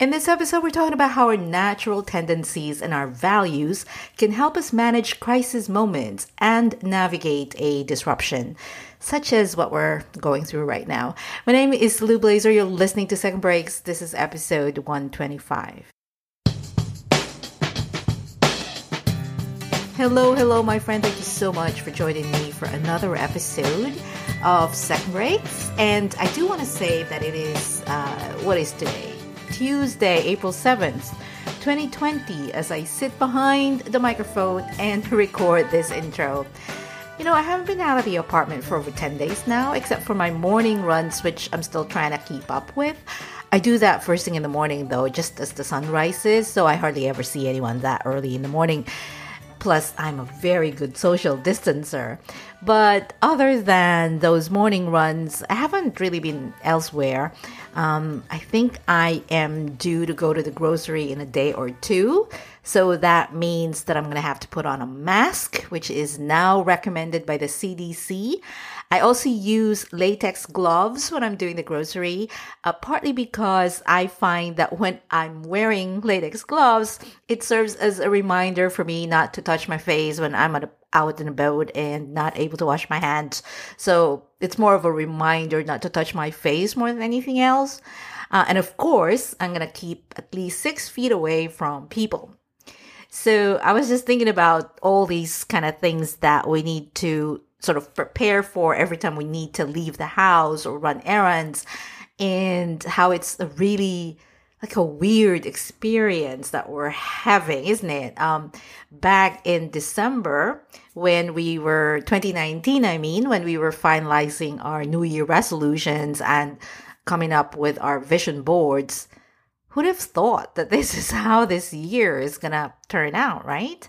In this episode, we're talking about how our natural tendencies and our values can help us manage crisis moments and navigate a disruption, such as what we're going through right now. My name is Lou Blaser. You're listening to Second Breaks. This is episode 125. Hello, hello, my friend. Thank you so much for joining me for another episode of Second Breaks. And I do want to say that it is, uh, what is today? Tuesday, April 7th, 2020, as I sit behind the microphone and record this intro. You know, I haven't been out of the apartment for over 10 days now, except for my morning runs, which I'm still trying to keep up with. I do that first thing in the morning, though, just as the sun rises, so I hardly ever see anyone that early in the morning. Plus, I'm a very good social distancer. But other than those morning runs, I haven't really been elsewhere. Um, I think I am due to go to the grocery in a day or two. So that means that I'm going to have to put on a mask, which is now recommended by the CDC. I also use latex gloves when I'm doing the grocery, uh, partly because I find that when I'm wearing latex gloves, it serves as a reminder for me not to touch my face when I'm a, out and about and not able to wash my hands. So it's more of a reminder not to touch my face more than anything else. Uh, and of course, I'm going to keep at least six feet away from people. So I was just thinking about all these kind of things that we need to sort of prepare for every time we need to leave the house or run errands and how it's a really like a weird experience that we're having, isn't it? Um, back in December, when we were 2019, I mean, when we were finalizing our New Year resolutions and coming up with our vision boards, who'd have thought that this is how this year is gonna turn out, right?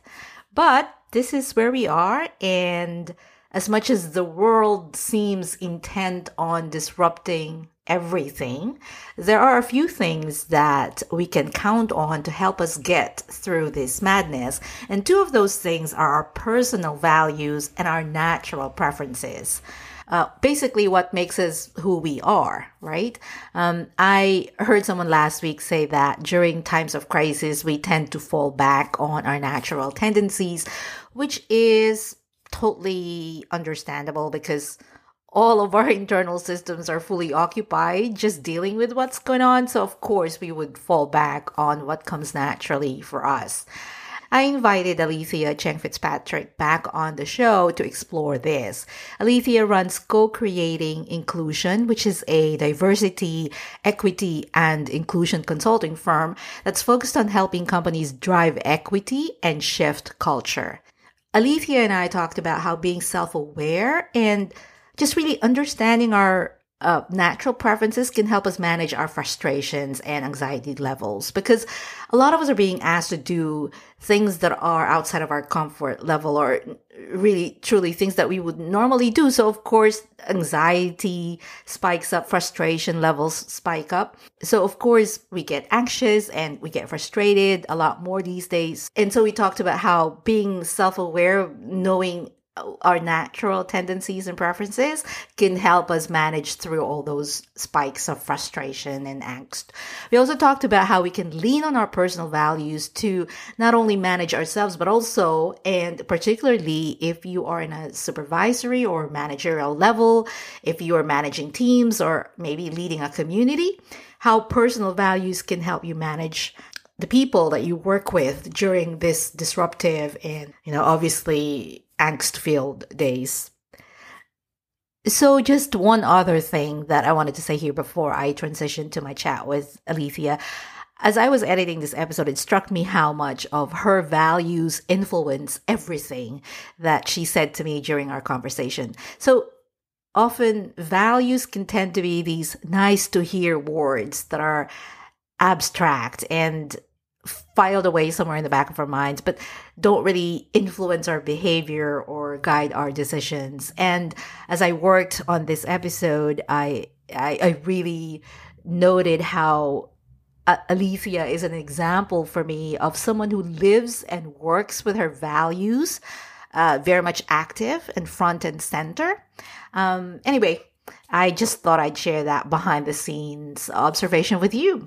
But this is where we are, and as much as the world seems intent on disrupting everything, there are a few things that we can count on to help us get through this madness. And two of those things are our personal values and our natural preferences uh, basically what makes us who we are, right? Um, I heard someone last week say that during times of crisis, we tend to fall back on our natural tendencies, which is totally understandable because all of our internal systems are fully occupied just dealing with what's going on. So, of course, we would fall back on what comes naturally for us. I invited Alethea Cheng Fitzpatrick back on the show to explore this. Alethea runs Co-Creating Inclusion, which is a diversity, equity, and inclusion consulting firm that's focused on helping companies drive equity and shift culture. Alethea and I talked about how being self-aware and just really understanding our uh, natural preferences can help us manage our frustrations and anxiety levels because a lot of us are being asked to do things that are outside of our comfort level or really truly things that we would normally do. So of course, anxiety spikes up, frustration levels spike up. So of course, we get anxious and we get frustrated a lot more these days. And so we talked about how being self-aware, knowing our natural tendencies and preferences can help us manage through all those spikes of frustration and angst. We also talked about how we can lean on our personal values to not only manage ourselves, but also, and particularly if you are in a supervisory or managerial level, if you are managing teams or maybe leading a community, how personal values can help you manage the people that you work with during this disruptive and, you know, obviously angst filled days. So, just one other thing that I wanted to say here before I transition to my chat with Alethea. As I was editing this episode, it struck me how much of her values influence everything that she said to me during our conversation. So, often values can tend to be these nice to hear words that are abstract and filed away somewhere in the back of our minds, but don't really influence our behavior or guide our decisions. And as I worked on this episode, I I, I really noted how uh, Alethea is an example for me of someone who lives and works with her values, uh, very much active and front and center. Um, anyway, I just thought I'd share that behind the scenes observation with you.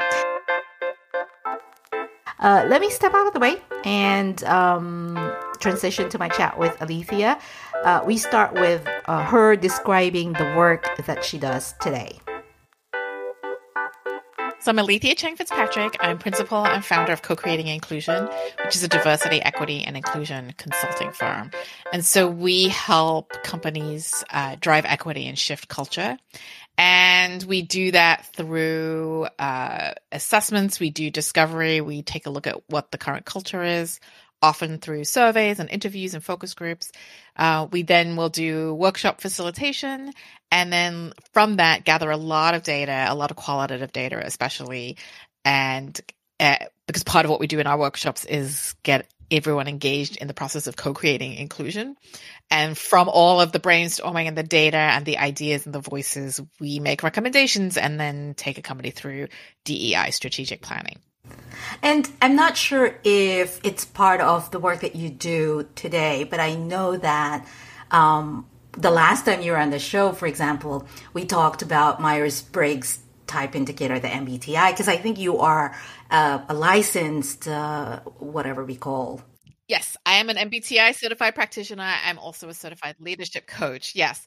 Uh, let me step out of the way and um, transition to my chat with Alethea. Uh, we start with uh, her describing the work that she does today. So I'm Alethea Cheng Fitzpatrick. I'm principal and founder of Co-Creating Inclusion, which is a diversity, equity, and inclusion consulting firm. And so we help companies uh, drive equity and shift culture. And we do that through uh, assessments. We do discovery. We take a look at what the current culture is, often through surveys and interviews and focus groups. Uh, we then will do workshop facilitation and then from that gather a lot of data, a lot of qualitative data, especially. And uh, because part of what we do in our workshops is get everyone engaged in the process of co-creating inclusion. And from all of the brainstorming and the data and the ideas and the voices, we make recommendations and then take a company through DEI strategic planning. And I'm not sure if it's part of the work that you do today, but I know that um, the last time you were on the show, for example, we talked about Myers Briggs type indicator, the MBTI, because I think you are uh, a licensed, uh, whatever we call. Yes, I am an MBTI certified practitioner. I'm also a certified leadership coach. Yes.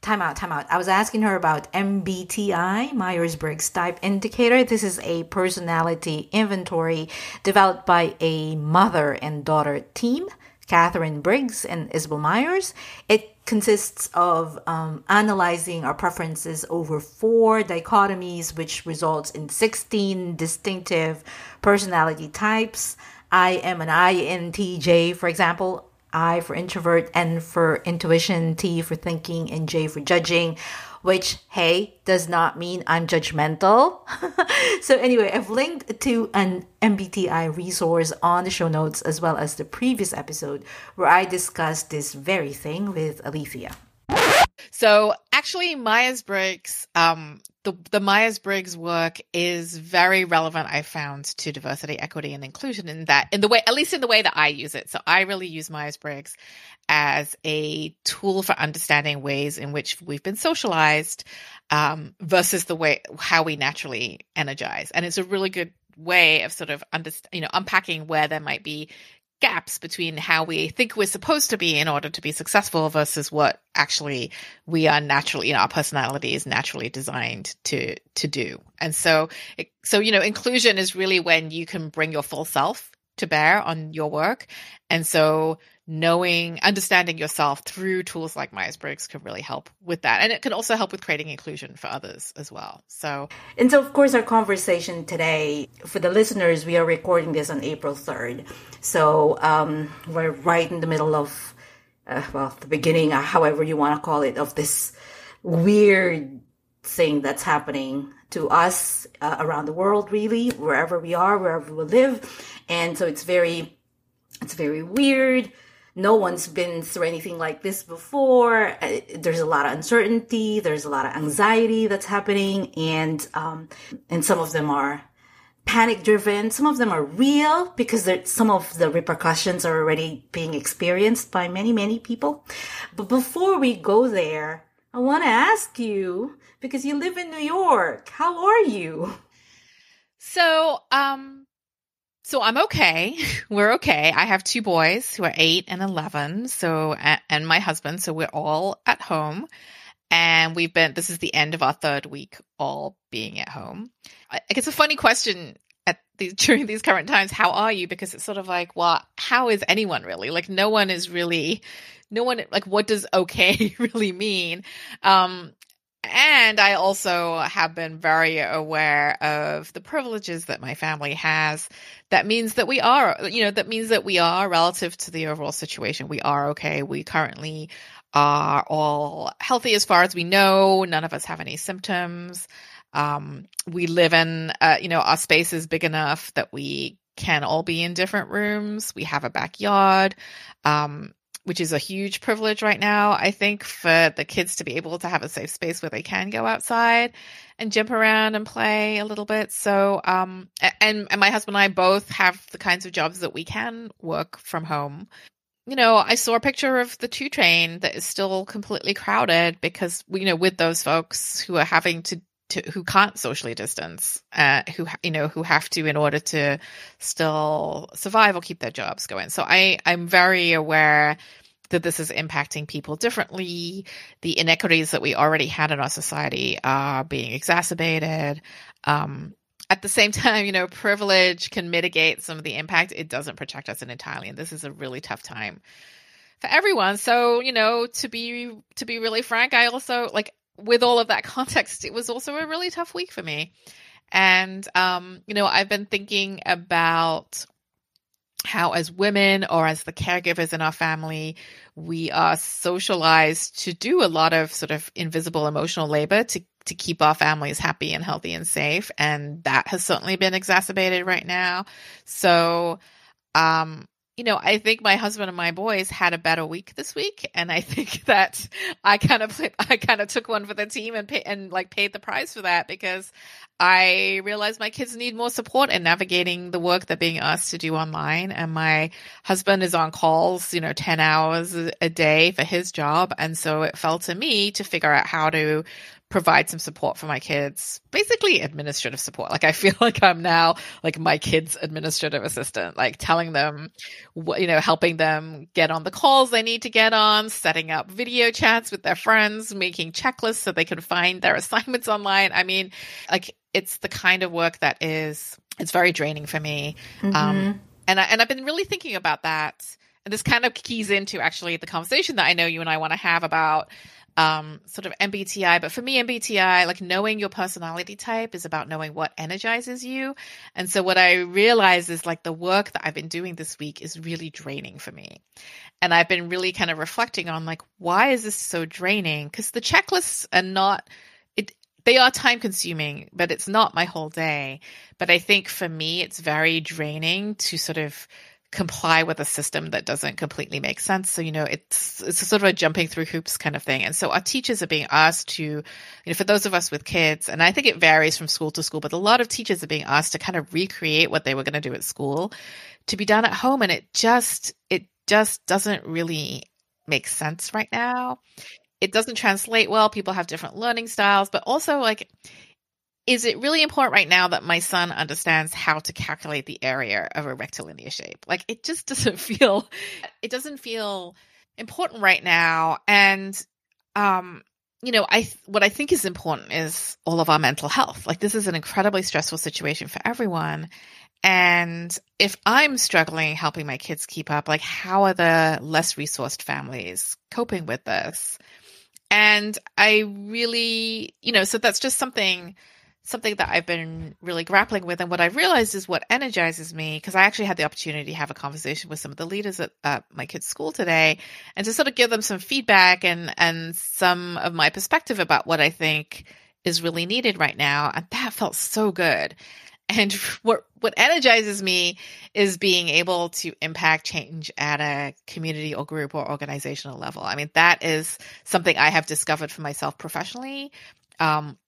Time out, time out. I was asking her about MBTI, Myers Briggs Type Indicator. This is a personality inventory developed by a mother and daughter team, Katharine Briggs and Isabel Myers. It consists of um, analyzing our preferences over four dichotomies, which results in 16 distinctive personality types. I am an INTJ, for example. I for introvert, N for intuition, T for thinking, and J for judging, which, hey, does not mean I'm judgmental. so, anyway, I've linked to an MBTI resource on the show notes as well as the previous episode where I discussed this very thing with Alethea. So actually, Myers Briggs, um, the, the Myers Briggs work is very relevant, I found, to diversity, equity, and inclusion in that, in the way, at least in the way that I use it. So I really use Myers Briggs as a tool for understanding ways in which we've been socialized um, versus the way how we naturally energize. And it's a really good way of sort of under, you know unpacking where there might be gaps between how we think we're supposed to be in order to be successful versus what actually we are naturally, you know, our personality is naturally designed to, to do. And so, so, you know, inclusion is really when you can bring your full self to bear on your work. And so knowing, understanding yourself through tools like Myers Briggs can really help with that. And it can also help with creating inclusion for others as well. So, and so, of course, our conversation today for the listeners, we are recording this on April 3rd. So, um, we're right in the middle of, uh, well, the beginning, uh, however you want to call it, of this weird thing that's happening to us uh, around the world, really, wherever we are, wherever we live. And so it's very, it's very weird no one's been through anything like this before. Uh, there's a lot of uncertainty. There's a lot of anxiety that's happening, and um, and some of them are panic driven. Some of them are real because some of the repercussions are already being experienced by many many people. But before we go there, I want to ask you because you live in New York. How are you? So, um, so I'm okay. We're okay. I have two boys who are eight and 11. So, and my husband. So we're all at home and we've been, this is the end of our third week all being at home. I guess a funny question at these, during these current times. How are you? Because it's sort of like, well, how is anyone really? Like no one is really, no one, like what does okay really mean? Um, and I also have been very aware of the privileges that my family has. That means that we are, you know, that means that we are relative to the overall situation. We are okay. We currently are all healthy as far as we know. None of us have any symptoms. Um, we live in, uh, you know, our space is big enough that we can all be in different rooms. We have a backyard. Um, which is a huge privilege right now, I think, for the kids to be able to have a safe space where they can go outside and jump around and play a little bit. So, um, and, and my husband and I both have the kinds of jobs that we can work from home. You know, I saw a picture of the two train that is still completely crowded because, you know, with those folks who are having to to, who can't socially distance, uh, who you know who have to in order to still survive or keep their jobs going. So I I'm very aware that this is impacting people differently. The inequities that we already had in our society are being exacerbated. Um, at the same time, you know, privilege can mitigate some of the impact. It doesn't protect us entirely, and this is a really tough time for everyone. So, you know, to be to be really frank, I also like with all of that context, it was also a really tough week for me. And um, you know, I've been thinking about how as women or as the caregivers in our family, we are socialized to do a lot of sort of invisible emotional labor to to keep our families happy and healthy and safe. And that has certainly been exacerbated right now. So um you know, I think my husband and my boys had a better week this week, and I think that I kind of I kind of took one for the team and pay, and like paid the price for that because I realized my kids need more support in navigating the work they're being asked to do online, and my husband is on calls, you know, ten hours a day for his job, and so it fell to me to figure out how to provide some support for my kids, basically administrative support. Like I feel like I'm now like my kids' administrative assistant, like telling them what, you know, helping them get on the calls they need to get on, setting up video chats with their friends, making checklists so they can find their assignments online. I mean, like it's the kind of work that is, it's very draining for me. Um, mm-hmm. Um, and I, and I've been really thinking about that. And this kind of keys into actually the conversation that I know you and I want to have about um, sort of MBTI. But for me, MBTI, like knowing your personality type is about knowing what energizes you. And so what I realize is like the work that I've been doing this week is really draining for me. And I've been really kind of reflecting on like, why is this so draining? Because the checklists are not, it, they are time consuming, but it's not my whole day. But I think for me, it's very draining to sort of comply with a system that doesn't completely make sense. So, you know, it's, it's sort of a jumping through hoops kind of thing. And so our teachers are being asked to, you know, for those of us with kids, and I think it varies from school to school, but a lot of teachers are being asked to kind of recreate what they were going to do at school to be done at home. And it just, it just doesn't really make sense right now. It doesn't translate well. People have different learning styles, but also like, is it really important right now that my son understands how to calculate the area of a rectilinear shape? Like it just doesn't feel it doesn't feel important right now and um you know, I what I think is important is all of our mental health. Like this is an incredibly stressful situation for everyone. And if I'm struggling helping my kids keep up, like how are the less resourced families coping with this? And I really, you know, so that's just something something that I've been really grappling with. And what I've realized is what energizes me, because I actually had the opportunity to have a conversation with some of the leaders at uh, my kids' school today and to sort of give them some feedback and, and some of my perspective about what I think is really needed right now. And that felt so good. And what what energizes me is being able to impact change at a community or group or organizational level. I mean, that is something I have discovered for myself professionally. Um,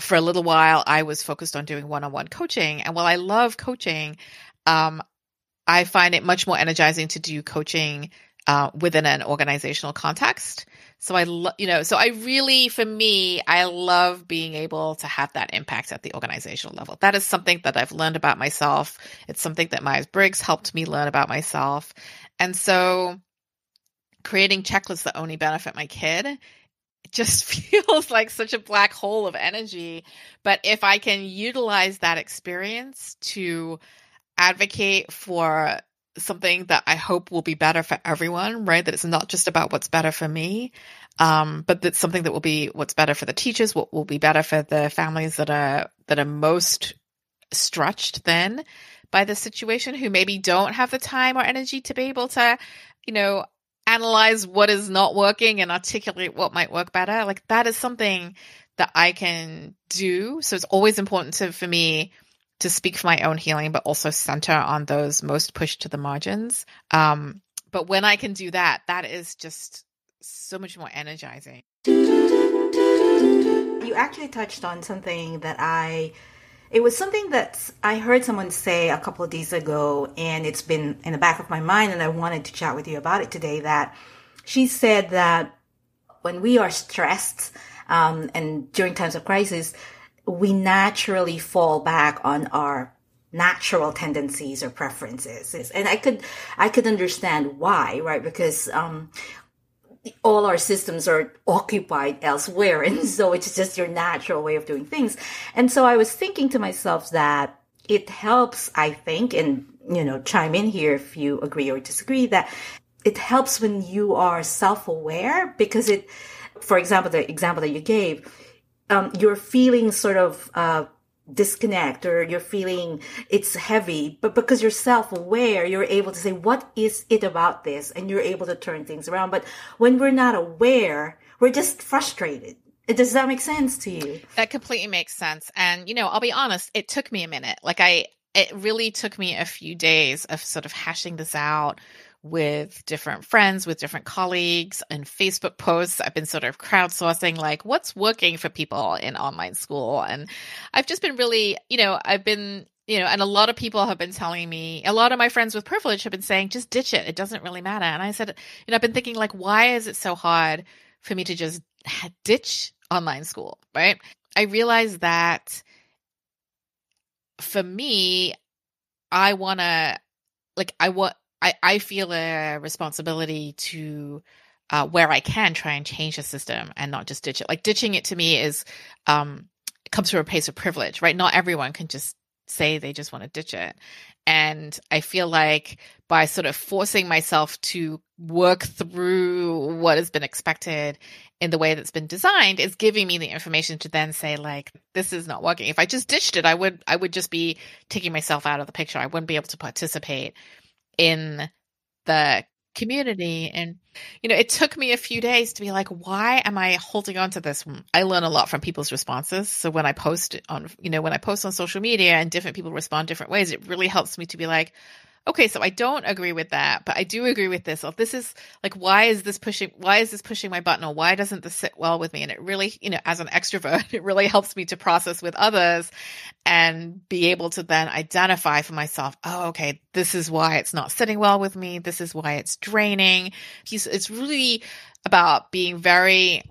for a little while, I was focused on doing one on one coaching. And while I love coaching, um, I find it much more energizing to do coaching uh, within an organizational context. So I, lo- you know, so I really, for me, I love being able to have that impact at the organizational level. That is something that I've learned about myself. It's something that Myers Briggs helped me learn about myself. And so creating checklists that only benefit my kid just feels like such a black hole of energy. But if I can utilize that experience to advocate for something that I hope will be better for everyone, right? That it's not just about what's better for me, um, but that's something that will be what's better for the teachers, what will be better for the families that are that are most stretched then by the situation, who maybe don't have the time or energy to be able to, you know, analyze what is not working and articulate what might work better. Like that is something that I can do. So it's always important to, for me to speak for my own healing, but also center on those most pushed to the margins. Um, but when I can do that, that is just so much more energizing. You actually touched on something that I it was something that I heard someone say a couple of days ago, and it's been in the back of my mind, and I wanted to chat with you about it today. That she said that when we are stressed um, and during times of crisis, we naturally fall back on our natural tendencies or preferences and i could i could understand why right because um all our systems are occupied elsewhere and so it's just your natural way of doing things. And so i was thinking to myself that it helps i think and you know chime in here if you agree or disagree that it helps when you are self-aware because it for example the example that you gave um, you're feeling sort of uh, disconnect or you're feeling it's heavy, but because you're self aware, you're able to say, what is it about this? And you're able to turn things around. But when we're not aware, we're just frustrated. Does that make sense to you? That completely makes sense. And, you know, I'll be honest, it took me a minute. Like, I, it really took me a few days of sort of hashing this out with different friends, with different colleagues, and Facebook posts. I've been sort of crowdsourcing, like, what's working for people in online school. And I've just been really, you know, I've been, you know, and a lot of people have been telling me, a lot of my friends with privilege have been saying, just ditch it. It doesn't really matter. And I said, you know, I've been thinking, like, why is it so hard for me to just ditch online school, right? I realized that for me, I want to, like, I want, I, I feel a responsibility to uh, where I can try and change the system and not just ditch it. Like ditching it to me is um, comes from a place of privilege, right? Not everyone can just say they just want to ditch it. And I feel like by sort of forcing myself to work through what has been expected in the way that's been designed is giving me the information to then say like this is not working. If I just ditched it, I would I would just be taking myself out of the picture. I wouldn't be able to participate in the community and you know it took me a few days to be like why am i holding on to this? I learn a lot from people's responses. So when i post on you know when i post on social media and different people respond different ways it really helps me to be like okay, so I don't agree with that, but I do agree with this. Or this is like, why is this pushing, why is this pushing my button? Or why doesn't this sit well with me? And it really, you know, as an extrovert, it really helps me to process with others and be able to then identify for myself, oh, okay, this is why it's not sitting well with me. This is why it's draining. it's really about being very,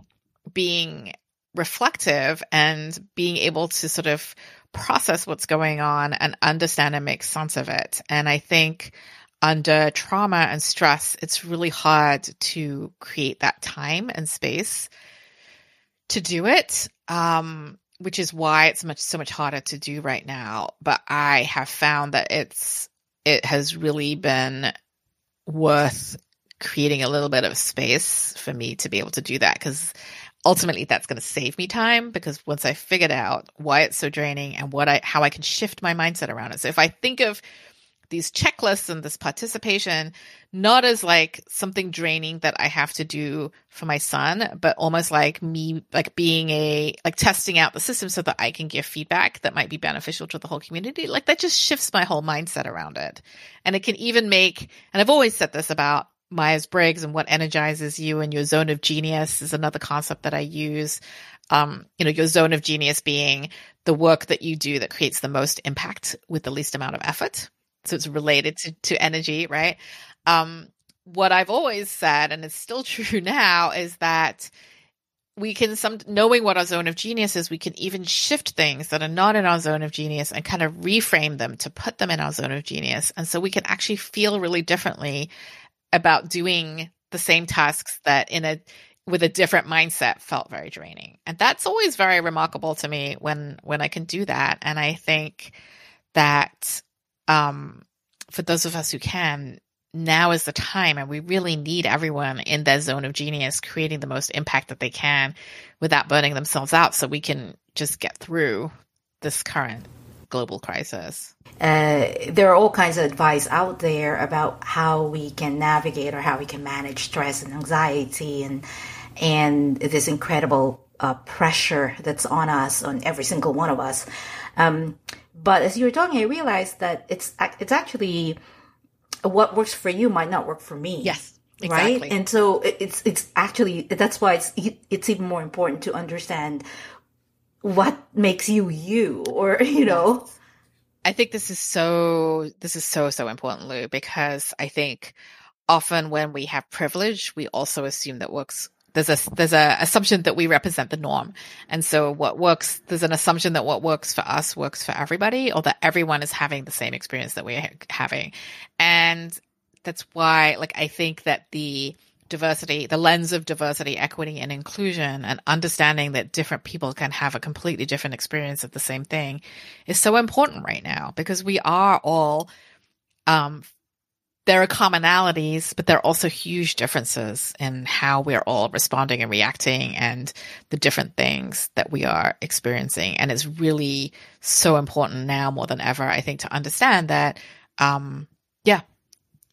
being reflective and being able to sort of process what's going on and understand and make sense of it. And I think under trauma and stress, it's really hard to create that time and space to do it. Um, which is why it's much so much harder to do right now. But I have found that it's it has really been worth creating a little bit of space for me to be able to do that because ultimately that's going to save me time because once I figured out why it's so draining and what I how I can shift my mindset around it. So if I think of these checklists and this participation not as like something draining that I have to do for my son, but almost like me like being a like testing out the system so that I can give feedback that might be beneficial to the whole community. Like that just shifts my whole mindset around it. And it can even make and I've always said this about Myers Briggs and what energizes you and your zone of genius is another concept that I use. Um, you know, your zone of genius being the work that you do that creates the most impact with the least amount of effort. So it's related to, to energy, right? Um, what I've always said, and it's still true now, is that we can some knowing what our zone of genius is, we can even shift things that are not in our zone of genius and kind of reframe them to put them in our zone of genius. And so we can actually feel really differently about doing the same tasks that in a with a different mindset felt very draining. And that's always very remarkable to me when when I can do that. And I think that um, for those of us who can, now is the time and we really need everyone in their zone of genius creating the most impact that they can without burning themselves out so we can just get through this current global crisis? Uh, there are all kinds of advice out there about how we can navigate or how we can manage stress and anxiety and and this incredible uh, pressure that's on us on every single one of us. Um, but as you were talking, I realized that it's it's actually what works for you might not work for me. Yes. Exactly. Right. And so it's, it's actually, that's why it's, it's even more important to understand what makes you you or you know? I think this is so this is so so important lou because i think often when we have privilege we also assume that works there's a there's a assumption that we represent the norm. And so what works there's an assumption that what works for us works for everybody or that everyone is having the same experience that we're having. And that's why like i think that the diversity the lens of diversity equity and inclusion and understanding that different people can have a completely different experience of the same thing is so important right now because we are all um there are commonalities, but there are also huge differences in how we're all responding and reacting and the different things that we are experiencing. And it's really so important now more than ever, I think, to understand that, um, yeah,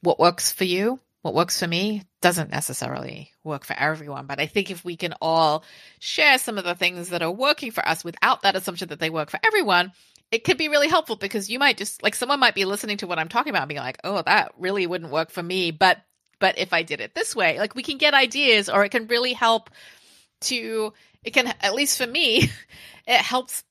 what works for you, what works for me doesn't necessarily work for everyone. But I think if we can all share some of the things that are working for us without that assumption that they work for everyone, it could be really helpful because you might just like someone might be listening to what I'm talking about and be like, oh, that really wouldn't work for me. But but if I did it this way, like we can get ideas or it can really help to it can at least for me, it helps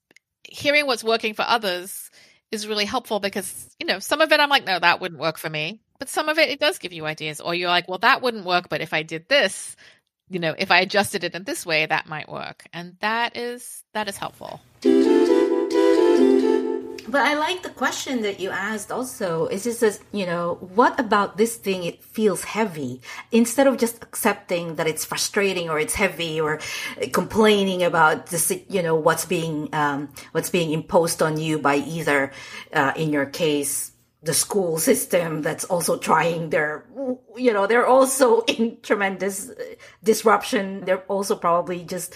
hearing what's working for others is really helpful because, you know, some of it I'm like, no, that wouldn't work for me. But some of it it does give you ideas. Or you're like, well, that wouldn't work, but if I did this, you know, if I adjusted it in this way, that might work. And that is that is helpful. But I like the question that you asked also. It's just, as, you know, what about this thing? It feels heavy. Instead of just accepting that it's frustrating or it's heavy or complaining about this, you know, what's being, um, what's being imposed on you by either, uh, in your case, the school system that's also trying their you know they're also in tremendous uh, disruption. They're also probably just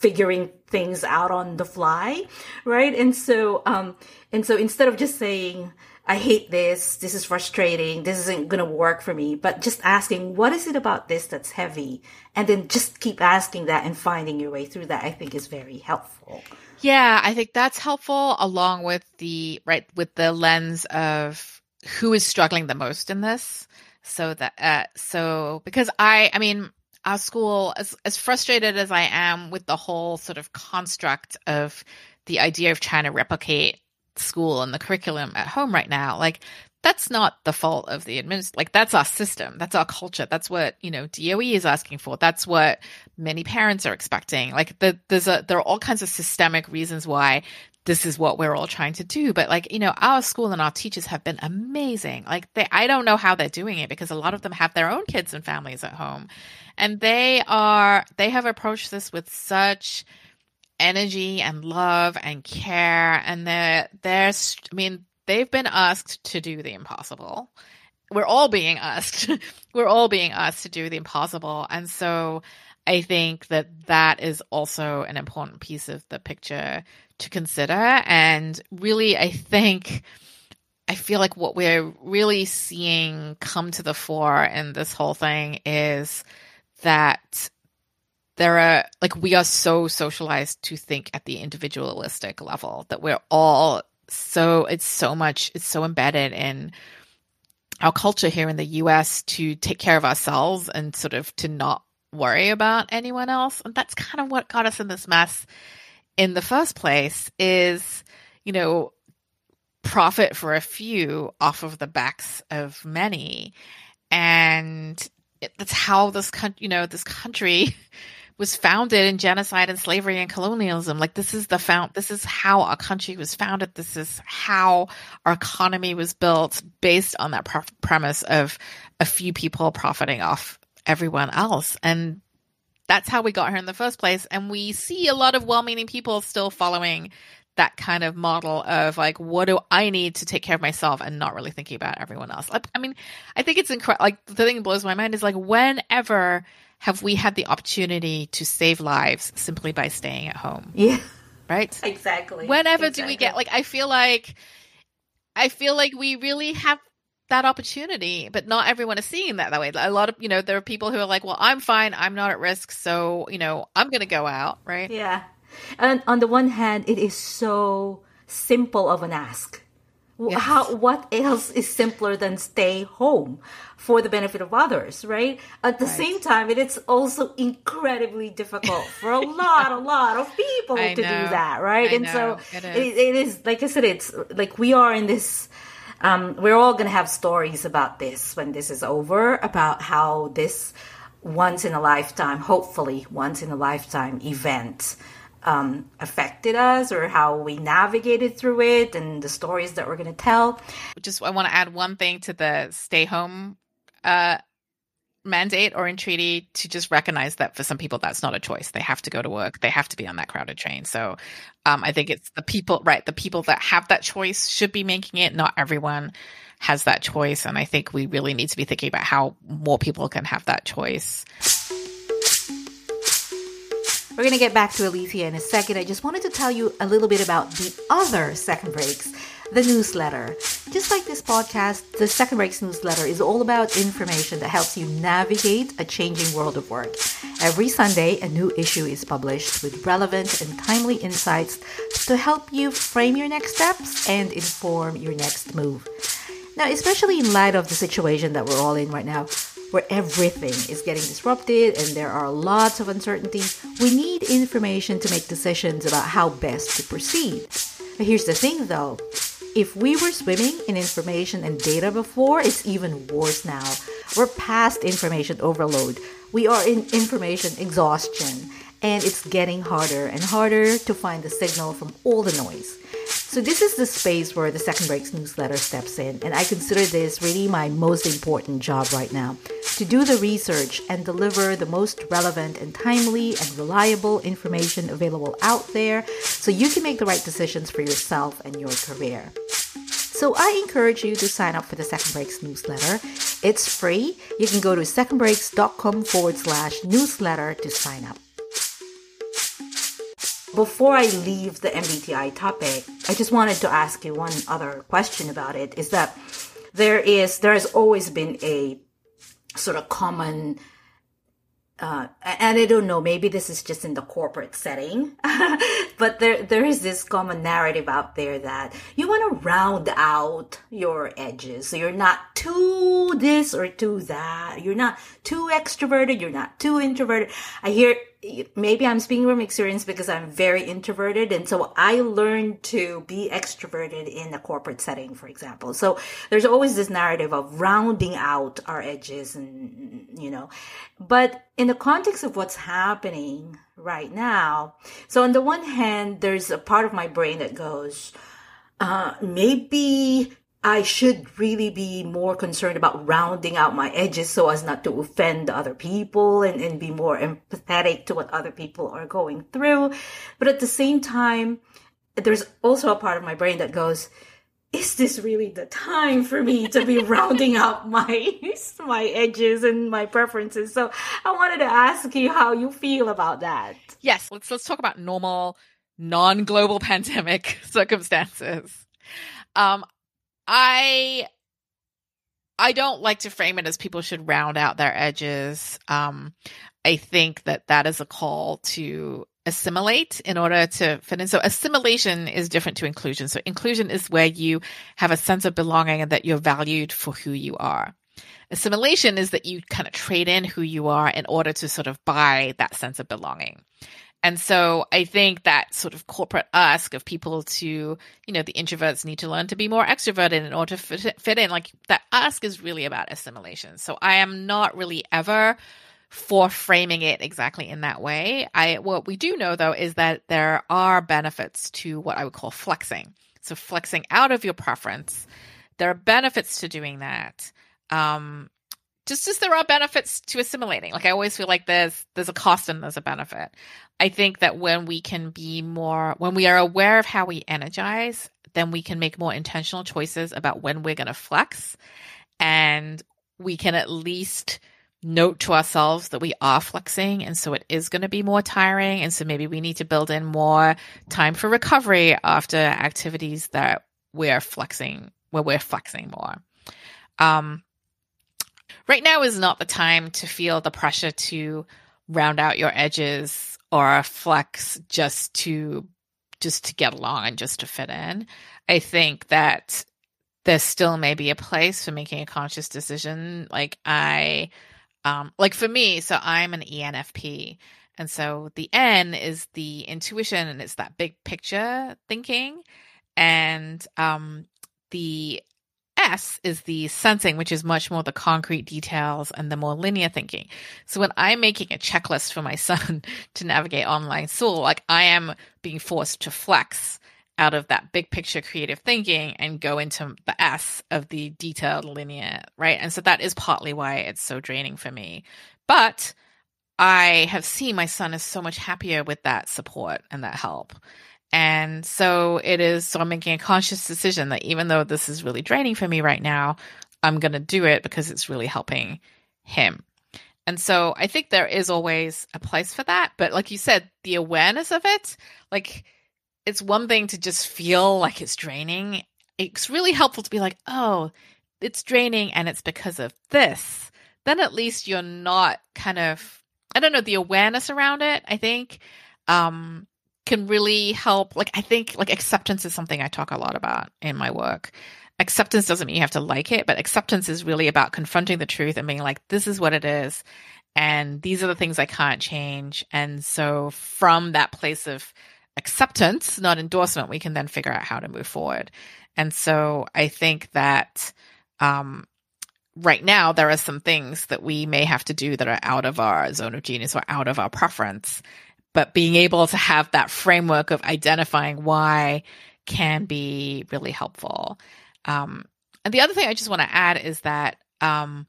figuring things out on the fly right and so um and so instead of just saying I hate this, this is frustrating, this isn't going to work for me, but just asking, what is it about this that's heavy? And then just keep asking that and finding your way through that, I think is very helpful. Yeah, I think that's helpful along with the right with the lens of who is struggling the most in this. So that uh so because I I mean our school as as frustrated as I am with the whole sort of construct of the idea of trying to replicate school and the curriculum at home right now, like that's not the fault of the administ like that's our system. That's our culture. That's what you know DOE is asking for. That's what many parents are expecting. Like the, there's a there are all kinds of systemic reasons why this is what we're all trying to do but like you know our school and our teachers have been amazing like they i don't know how they're doing it because a lot of them have their own kids and families at home and they are they have approached this with such energy and love and care and they're they're i mean they've been asked to do the impossible. We're all being asked. We're all being asked to do the impossible. And so I think that that is also an important piece of the picture to consider. And really, I think. I feel like what we're really seeing come to the fore in this whole thing is that there are like we are so socialized to think at the individualistic level that we're all so it's so much it's so embedded in our culture here in the US to take care of ourselves and sort of to not worry about anyone else. And that's kind of what got us in this mess in the first place is, you know, profit for a few off of the backs of many. And it, that's how this country, you know, this country was founded in genocide and slavery and colonialism. Like this is the found, this is how our country was founded. This is how our economy was built based on that pre- premise of a few people profiting off everyone else. And that's how we got here in the first place. And we see a lot of well-meaning people still following that kind of model of like, what do I need to take care of myself and not really thinking about everyone else. I, I mean, I think it's incredible. Like the thing that blows my mind is like whenever have we had the opportunity to save lives simply by staying at home? Yeah. Right? Exactly. Whenever exactly. do we get like I feel like I feel like we really have that opportunity, but not everyone is seeing that that way. A lot of, you know, there are people who are like, well, I'm fine. I'm not at risk. So, you know, I'm going to go out. Right. Yeah. And on the one hand, it is so simple of an ask. Yes. How, what else is simpler than stay home for the benefit of others, right? At the right. same time, it is also incredibly difficult for a lot, a lot of people to do that, right? I and know. so it is. It, it is, like I said, it's like we are in this. Um, we're all going to have stories about this when this is over, about how this once in a lifetime, hopefully once in a lifetime event um, affected us or how we navigated through it and the stories that we're going to tell. Just I want to add one thing to the stay home uh, mandate or entreaty to just recognize that for some people that's not a choice. They have to go to work. They have to be on that crowded train. So um, I think it's the people, right? The people that have that choice should be making it. Not everyone has that choice, and I think we really need to be thinking about how more people can have that choice. We're going to get back to Alethea in a second. I just wanted to tell you a little bit about the other second breaks the newsletter. Just like this podcast, the Second Breaks newsletter is all about information that helps you navigate a changing world of work. Every Sunday, a new issue is published with relevant and timely insights to help you frame your next steps and inform your next move. Now, especially in light of the situation that we're all in right now, where everything is getting disrupted and there are lots of uncertainty, we need information to make decisions about how best to proceed. But here's the thing though if we were swimming in information and data before, it's even worse now. We're past information overload. We are in information exhaustion, and it's getting harder and harder to find the signal from all the noise. So, this is the space where the Second Breaks newsletter steps in, and I consider this really my most important job right now to do the research and deliver the most relevant and timely and reliable information available out there so you can make the right decisions for yourself and your career. So I encourage you to sign up for the Second Breaks newsletter. It's free. You can go to secondbreaks.com forward slash newsletter to sign up. Before I leave the MBTI topic, I just wanted to ask you one other question about it is that there is there has always been a sort of common uh, and I don't know, maybe this is just in the corporate setting, but there there is this common narrative out there that you want to round out your edges. So you're not too this or too that. You're not too extroverted. You're not too introverted. I hear maybe I'm speaking from experience because I'm very introverted. And so I learned to be extroverted in a corporate setting, for example. So there's always this narrative of rounding out our edges and, you know, but in the context of what's happening right now, so on the one hand, there's a part of my brain that goes, uh, maybe I should really be more concerned about rounding out my edges so as not to offend other people and, and be more empathetic to what other people are going through. But at the same time, there's also a part of my brain that goes, is this really the time for me to be rounding out my my edges and my preferences? So I wanted to ask you how you feel about that. Yes, let's let's talk about normal non-global pandemic circumstances. Um, I I don't like to frame it as people should round out their edges. Um, I think that that is a call to assimilate in order to fit in. So assimilation is different to inclusion. So inclusion is where you have a sense of belonging and that you're valued for who you are. Assimilation is that you kind of trade in who you are in order to sort of buy that sense of belonging. And so I think that sort of corporate ask of people to, you know, the introverts need to learn to be more extroverted in order to fit, fit in, like that ask is really about assimilation. So I am not really ever for framing it exactly in that way. I what we do know though is that there are benefits to what I would call flexing. So flexing out of your preference. There are benefits to doing that. Um, just as there are benefits to assimilating. Like I always feel like there's there's a cost and there's a benefit. I think that when we can be more when we are aware of how we energize, then we can make more intentional choices about when we're going to flex and we can at least note to ourselves that we are flexing and so it is going to be more tiring and so maybe we need to build in more time for recovery after activities that we're flexing where we're flexing more. Um, right now is not the time to feel the pressure to round out your edges or flex just to just to get along and just to fit in. I think that there still may be a place for making a conscious decision. Like I um like for me, so I'm an ENFP. And so the N is the intuition and it's that big picture thinking. And um the S is the sensing, which is much more the concrete details and the more linear thinking. So when I'm making a checklist for my son to navigate online school, like I am being forced to flex out of that big picture creative thinking and go into the S of the detailed linear, right? And so that is partly why it's so draining for me. But I have seen my son is so much happier with that support and that help. And so it is, so I'm making a conscious decision that even though this is really draining for me right now, I'm going to do it because it's really helping him. And so I think there is always a place for that. But like you said, the awareness of it, like it's one thing to just feel like it's draining. It's really helpful to be like, oh, it's draining and it's because of this. Then at least you're not kind of, I don't know, the awareness around it, I think, um, can really help. Like, I think like acceptance is something I talk a lot about in my work. Acceptance doesn't mean you have to like it, but acceptance is really about confronting the truth and being like, this is what it is. And these are the things I can't change. And so from that place of acceptance, not endorsement, we can then figure out how to move forward. And so I think that um, right now there are some things that we may have to do that are out of our zone of genius or out of our preference. But being able to have that framework of identifying why can be really helpful. Um, and the other thing I just want to add is that um,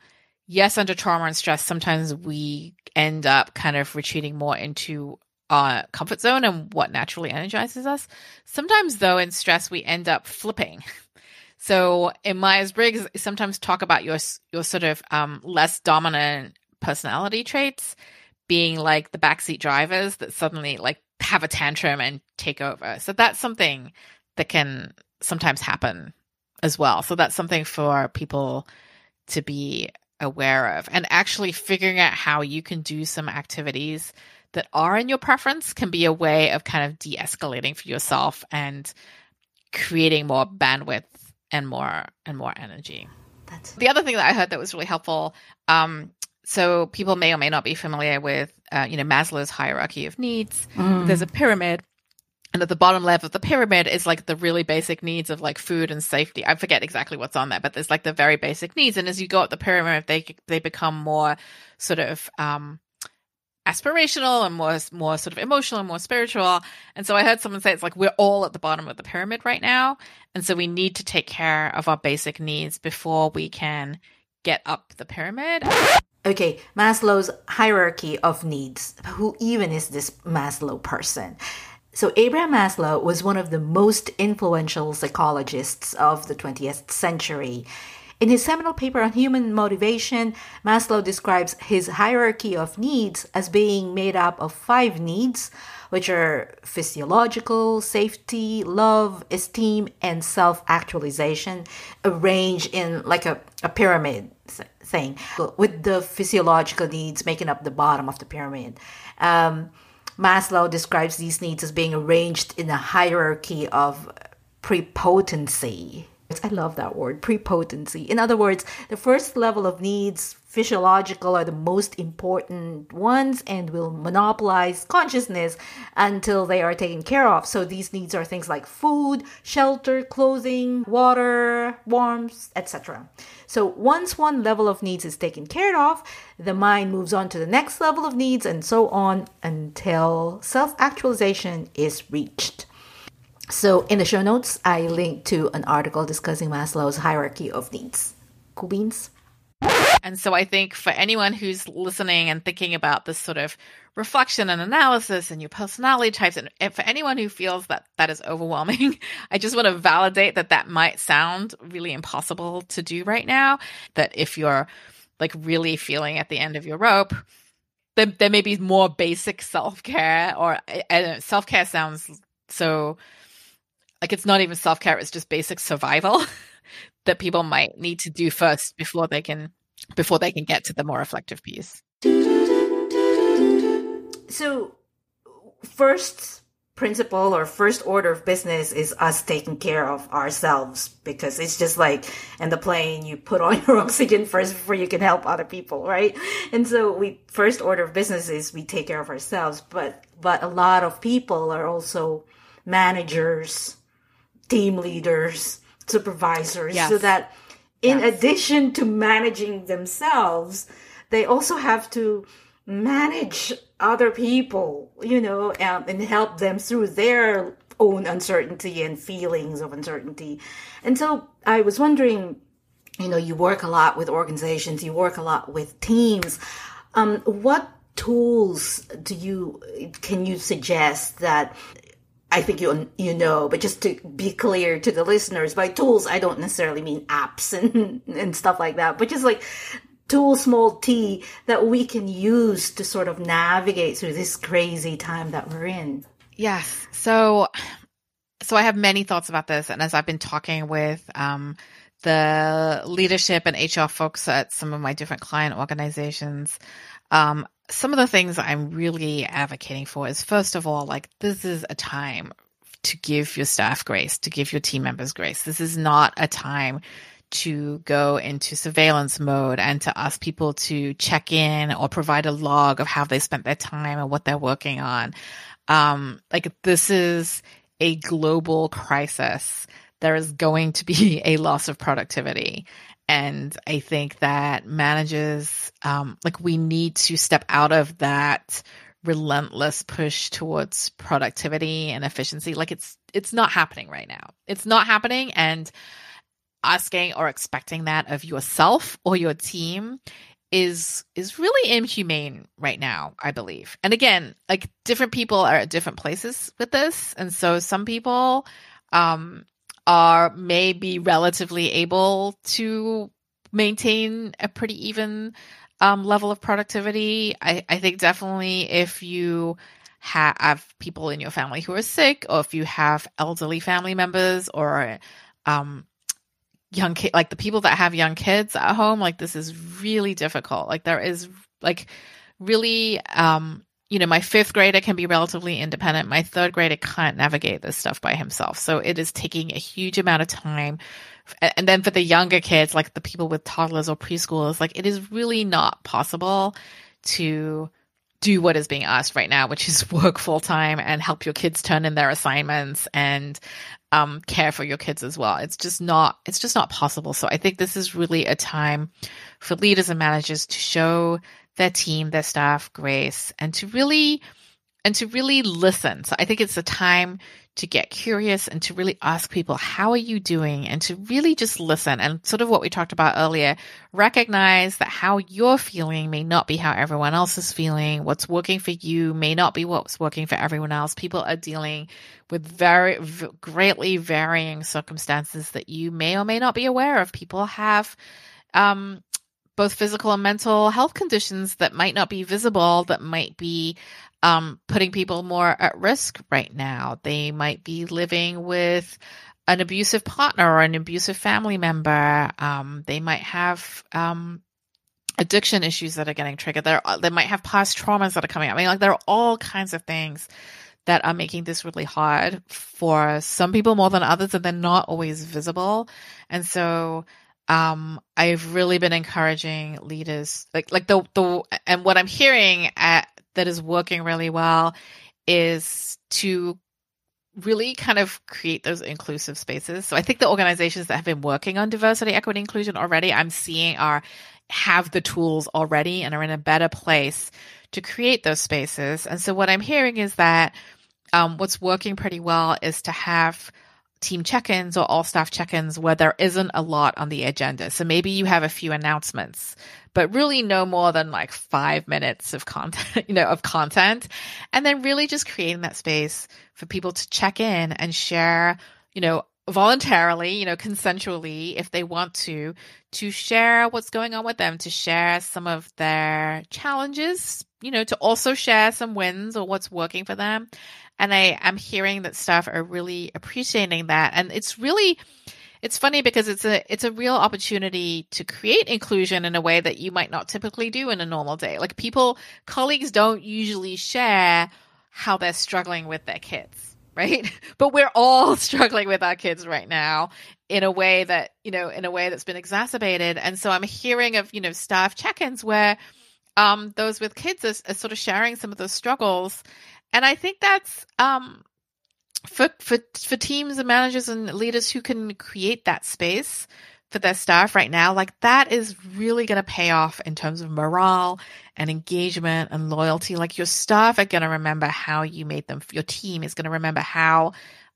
yes, under trauma and stress, sometimes we end up kind of retreating more into our comfort zone and what naturally energizes us. Sometimes, though, in stress, we end up flipping. So in Myers Briggs, sometimes talk about your your sort of um, less dominant personality traits being like the backseat drivers that suddenly like have a tantrum and take over. So that's something that can sometimes happen as well. So that's something for people to be aware of and actually figuring out how you can do some activities that are in your preference can be a way of kind of de escalating for yourself and creating more bandwidth and more and more energy. That's the other thing that I heard that was really helpful. Um, so people may or may not be familiar with, uh, you know, Maslow's hierarchy of needs. Mm. There's a pyramid, and at the bottom level of the pyramid is like the really basic needs of like food and safety. I forget exactly what's on there, but there's like the very basic needs. And as you go up the pyramid, they they become more sort of um, aspirational and more more sort of emotional and more spiritual. And so I heard someone say it's like we're all at the bottom of the pyramid right now, and so we need to take care of our basic needs before we can get up the pyramid. Okay, Maslow's hierarchy of needs. Who even is this Maslow person? So, Abraham Maslow was one of the most influential psychologists of the 20th century. In his seminal paper on human motivation, Maslow describes his hierarchy of needs as being made up of five needs, which are physiological, safety, love, esteem, and self actualization, arranged in like a, a pyramid thing, with the physiological needs making up the bottom of the pyramid. Um, Maslow describes these needs as being arranged in a hierarchy of prepotency I love that word, prepotency. In other words, the first level of needs, physiological, are the most important ones and will monopolize consciousness until they are taken care of. So these needs are things like food, shelter, clothing, water, warmth, etc. So once one level of needs is taken care of, the mind moves on to the next level of needs and so on until self actualization is reached. So in the show notes, I link to an article discussing Maslow's hierarchy of needs. Cool beans. And so I think for anyone who's listening and thinking about this sort of reflection and analysis and your personality types, and for anyone who feels that that is overwhelming, I just want to validate that that might sound really impossible to do right now. That if you're like really feeling at the end of your rope, there, there may be more basic self care, or eh, eh, self care sounds so like it's not even self care, it's just basic survival that people might need to do first before they can before they can get to the more reflective piece. So first principle or first order of business is us taking care of ourselves because it's just like in the plane you put on your oxygen first before you can help other people right and so we first order of business is we take care of ourselves but but a lot of people are also managers team leaders, supervisors, yes. so that in Yes. addition to managing themselves, they also have to manage other people, you know, and, and help them through their own uncertainty and feelings of uncertainty. And so I was wondering, you know, you work a lot with organizations, you work a lot with teams. Um, what tools do you can you suggest that I think you you know, but just to be clear to the listeners, by tools I don't necessarily mean apps and and stuff like that, but just like tool small t that we can use to sort of navigate through this crazy time that we're in. Yes. So, so I have many thoughts about this, and as I've been talking with um, the leadership and HR folks at some of my different client organizations, um, some of the things I'm really advocating for is first of all, like this is a time to give your staff grace, to give your team members grace. This is not a time to go into surveillance mode and to ask people to check in or provide a log of how they spent their time and what they're working on. Um, like this is a global crisis. There is going to be a loss of productivity. And I think that managers, um, like we need to step out of that relentless push towards productivity and efficiency. Like it's, it's not happening right now. It's not happening. And asking or expecting that of yourself or your team is is really inhumane right now i believe and again like different people are at different places with this and so some people um are may be relatively able to maintain a pretty even um, level of productivity. I, I think definitely if you ha- have people in your family who are sick or if you have elderly family members or um young kid like the people that have young kids at home like this is really difficult. Like there is like really um you know my fifth grader can be relatively independent. My third grader can't navigate this stuff by himself. So it is taking a huge amount of time. And then for the younger kids like the people with toddlers or preschoolers like it is really not possible to do what is being asked right now, which is work full time and help your kids turn in their assignments and um, care for your kids as well. It's just not, it's just not possible. So I think this is really a time for leaders and managers to show their team, their staff grace and to really, and to really listen. So I think it's a time to get curious and to really ask people, how are you doing? And to really just listen and sort of what we talked about earlier, recognize that how you're feeling may not be how everyone else is feeling. What's working for you may not be what's working for everyone else. People are dealing with very greatly varying circumstances that you may or may not be aware of. People have, um, both physical and mental health conditions that might not be visible, that might be um, putting people more at risk right now. They might be living with an abusive partner or an abusive family member. Um, they might have um, addiction issues that are getting triggered. There, they might have past traumas that are coming up. I mean, like there are all kinds of things that are making this really hard for some people more than others, and they're not always visible. And so, um, I've really been encouraging leaders, like like the the and what I'm hearing at that is working really well is to really kind of create those inclusive spaces. So I think the organizations that have been working on diversity, equity, inclusion already, I'm seeing are have the tools already and are in a better place to create those spaces. And so what I'm hearing is that um, what's working pretty well is to have team check-ins or all staff check-ins where there isn't a lot on the agenda. So maybe you have a few announcements, but really no more than like five minutes of content, you know, of content. And then really just creating that space for people to check in and share, you know, voluntarily, you know, consensually, if they want to, to share what's going on with them, to share some of their challenges, you know, to also share some wins or what's working for them. And I am hearing that staff are really appreciating that. And it's really, it's funny because it's a it's a real opportunity to create inclusion in a way that you might not typically do in a normal day. Like people, colleagues don't usually share how they're struggling with their kids, right? But we're all struggling with our kids right now in a way that, you know, in a way that's been exacerbated. And so I'm hearing of, you know, staff check-ins where um, those with kids are, are sort of sharing some of those struggles. And I think that's um, for for for teams and managers and leaders who can create that space for their staff right now, like that is really going to pay off in terms of morale and engagement and loyalty. Like your staff are going to remember how you made them. Your team is going to remember how,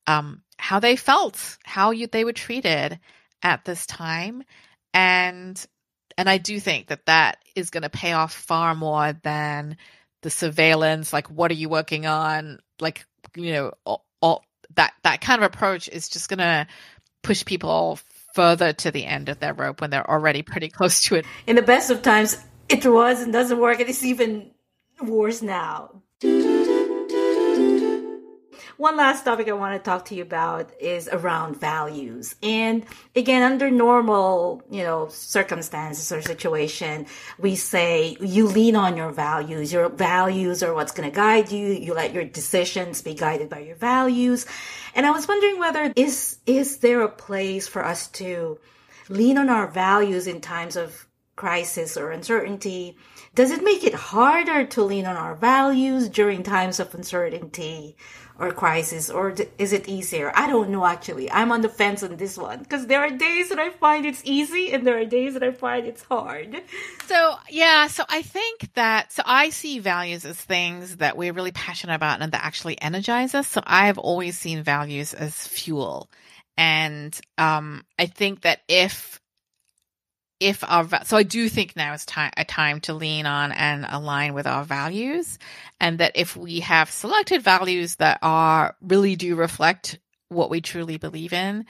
um, how they felt, how you, they were treated at this time. And, and I do think that that is going to pay off far more than the surveillance. Like, what are you working on? Like, you know, all, all that, that kind of approach is just going to push people further to the end of their rope when they're already pretty close to it. In the best of times, it was and doesn't work, and it's even worse now. One last topic I want to talk to you about is around values. And again, under normal, you know, circumstances or situation, we say you lean on your values. Your values are what's going to guide you. You let your decisions be guided by your values. And I was wondering whether is is there a place for us to lean on our values in times of crisis or uncertainty? Does it make it harder to lean on our values during times of uncertainty or crisis, or is it easier? I don't know actually. I'm on the fence on this one because there are days that I find it's easy and there are days that I find it's hard. So, yeah, so I think that, so I see values as things that we're really passionate about and that actually energize us. So I've always seen values as fuel. And um, I think that if if our so I do think now is time a time to lean on and align with our values, and that if we have selected values that are really do reflect what we truly believe in,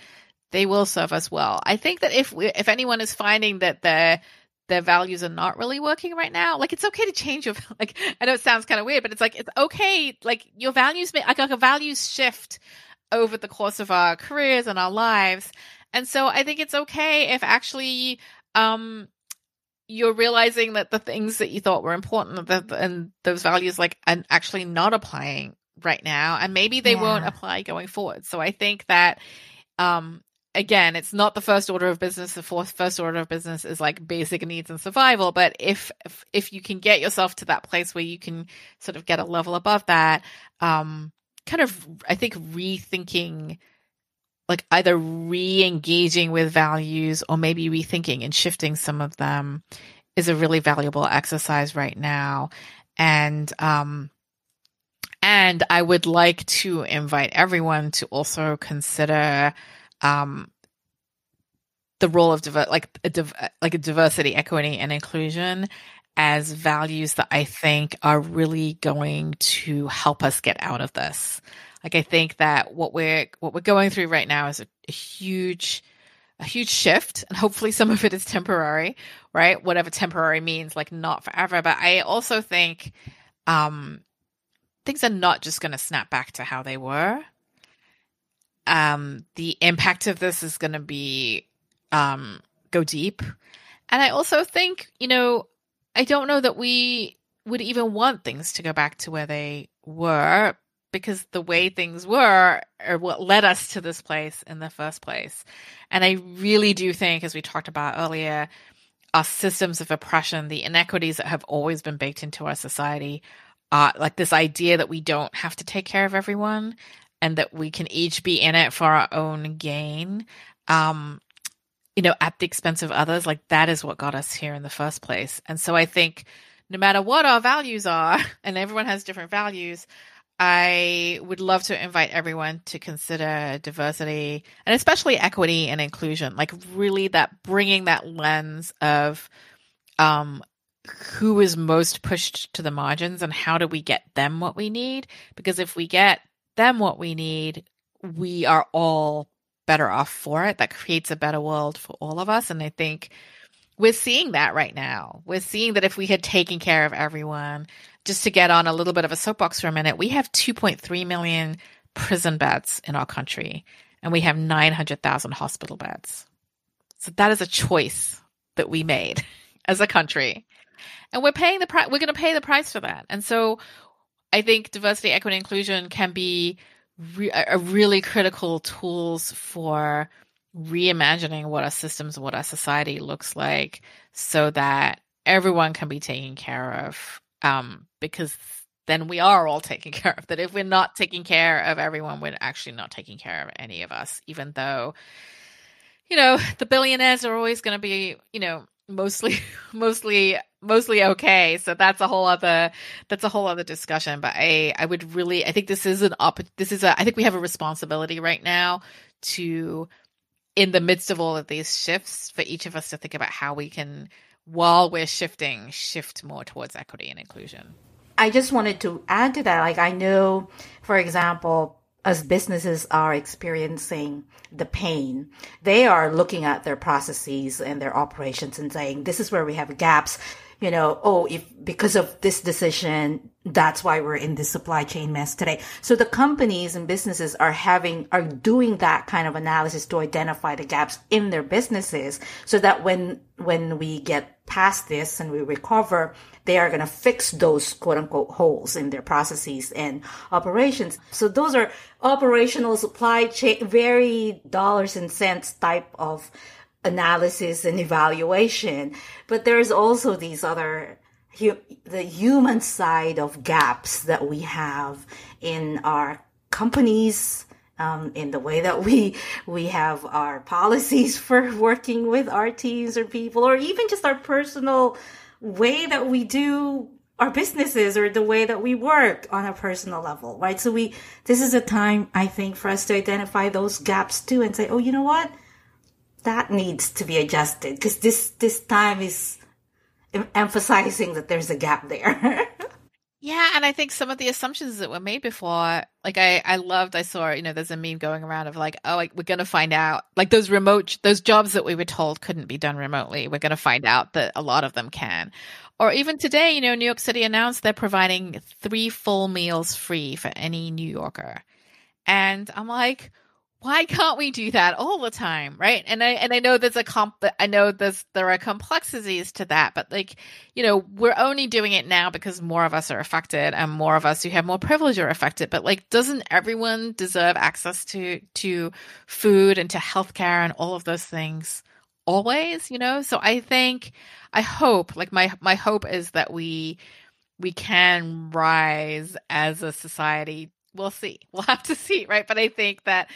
they will serve us well. I think that if we, if anyone is finding that their their values are not really working right now, like it's okay to change your like. I know it sounds kind of weird, but it's like it's okay. Like your values may like, like a values shift over the course of our careers and our lives. And so I think it's okay if actually um you're realizing that the things that you thought were important that, and those values like are actually not applying right now and maybe they yeah. won't apply going forward. So i think that um again it's not the first order of business. The fourth first order of business is like basic needs and survival. But if if, if you can get yourself to that place where you can sort of get a level above that um kind of i think rethinking like either re-engaging with values or maybe rethinking and shifting some of them is a really valuable exercise right now. And um and i would like to invite everyone to also consider um the role of diver- like a div- like a diversity equity and inclusion as values that i think are really going to help us get out of this like I think that what we're what we're going through right now is a, a huge a huge shift and hopefully some of it is temporary, right? Whatever temporary means, like not forever. But I also think um things are not just going to snap back to how they were. Um the impact of this is going to be um go deep. And I also think, you know, I don't know that we would even want things to go back to where they were because the way things were are what led us to this place in the first place. And I really do think, as we talked about earlier, our systems of oppression, the inequities that have always been baked into our society, uh, like this idea that we don't have to take care of everyone and that we can each be in it for our own gain, um, you know, at the expense of others, like that is what got us here in the first place. And so I think no matter what our values are, and everyone has different values, I would love to invite everyone to consider diversity and especially equity and inclusion, like really that bringing that lens of um, who is most pushed to the margins and how do we get them what we need? Because if we get them what we need, we are all better off for it. That creates a better world for all of us. And I think we're seeing that right now. We're seeing that if we had taken care of everyone, just to get on a little bit of a soapbox for a minute, we have 2.3 million prison beds in our country, and we have 900,000 hospital beds. So that is a choice that we made as a country. And we're paying the price, we're going to pay the price for that. And so I think diversity, equity, inclusion can be re- a really critical tools for reimagining what our systems, what our society looks like so that everyone can be taken care of um, because then we are all taken care of. That if we're not taking care of everyone, we're actually not taking care of any of us, even though you know, the billionaires are always going to be, you know, mostly mostly mostly okay so that's a whole other that's a whole other discussion but i i would really i think this is an up this is a i think we have a responsibility right now to in the midst of all of these shifts for each of us to think about how we can while we're shifting shift more towards equity and inclusion i just wanted to add to that like i know for example as businesses are experiencing the pain, they are looking at their processes and their operations and saying, this is where we have gaps. You know, oh, if because of this decision, that's why we're in this supply chain mess today. So the companies and businesses are having, are doing that kind of analysis to identify the gaps in their businesses so that when, when we get past this and we recover, they are going to fix those quote unquote holes in their processes and operations. So those are operational supply chain, very dollars and cents type of analysis and evaluation. But there's also these other the human side of gaps that we have in our companies, um, in the way that we we have our policies for working with our teams or people, or even just our personal way that we do our businesses or the way that we work on a personal level, right? So we, this is a time, I think, for us to identify those gaps too and say, oh, you know what? That needs to be adjusted because this, this time is emphasizing that there's a gap there. Yeah, and I think some of the assumptions that were made before, like I, I loved, I saw, you know, there's a meme going around of like, oh, like, we're going to find out, like those remote, those jobs that we were told couldn't be done remotely. We're going to find out that a lot of them can. Or even today, you know, New York City announced they're providing three full meals free for any New Yorker. And I'm like, why can't we do that all the time right? And i and i know there's a comp i know there's there are complexities to that but like you know we're only doing it now because more of us are affected and more of us who have more privilege are affected. But like doesn't everyone deserve access to to food and to healthcare and all of those things always you know? So i think i hope like my my hope is that we we can rise as a society we'll see. We'll have to see, right? But I think that,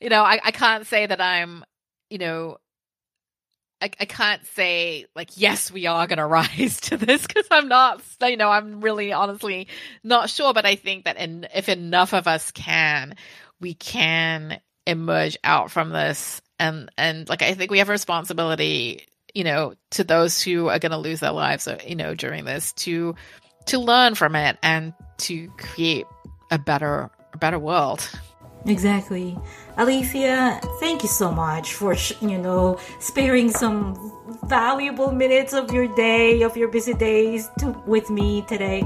you know, I, I can't say that I'm, you know, I, I can't say like yes we are going to rise to this because I'm not you know I'm really honestly not sure but I think that in, if enough of us can we can emerge out from this and and like I think we have a responsibility you know to those who are going to lose their lives uh, you know during this to to learn from it and to create a better a better world. Exactly. Alethea, thank you so much for, you know, sparing some valuable minutes of your day, of your busy days to, with me today.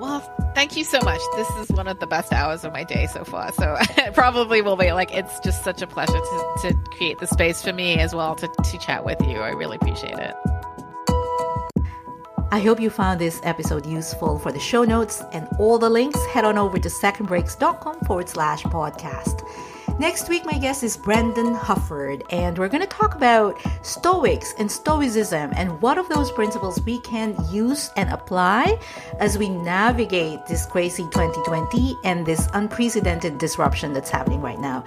Well, thank you so much. This is one of the best hours of my day so far. So it probably will be like, it's just such a pleasure to, to create the space for me as well to, to chat with you. I really appreciate it. I hope you found this episode useful. For the show notes and all the links, head on over to secondbreaks.com forward slash podcast. Next week, my guest is Brendan Hufford, and we're going to talk about Stoics and Stoicism and what of those principles we can use and apply as we navigate this crazy 2020 and this unprecedented disruption that's happening right now.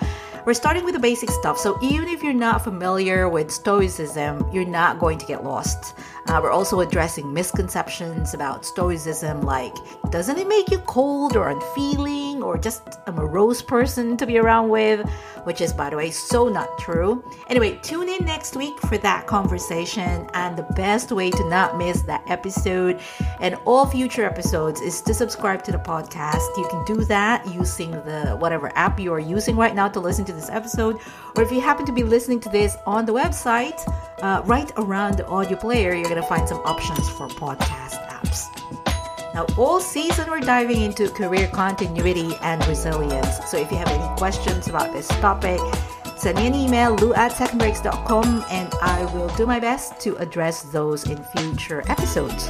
We're starting with the basic stuff, so even if you're not familiar with Stoicism, you're not going to get lost. Uh, we're also addressing misconceptions about Stoicism, like doesn't it make you cold or unfeeling or just a morose person to be around with? Which is, by the way, so not true. Anyway, tune in next week for that conversation. And the best way to not miss that episode and all future episodes is to subscribe to the podcast. You can do that using the whatever app you are using right now to listen to this episode. Or if you happen to be listening to this on the website, uh, right around the audio player, you're going to find some options for podcast. Now, all season, we're diving into career continuity and resilience. So if you have any questions about this topic, send me an email, lou at secondbreaks.com, and I will do my best to address those in future episodes.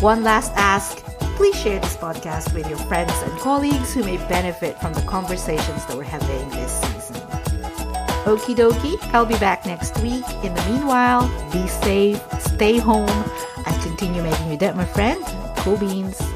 One last ask please share this podcast with your friends and colleagues who may benefit from the conversations that we're having this season. Okie dokie, I'll be back next week. In the meanwhile, be safe, stay home, and continue making your debt my friend. Cool beans.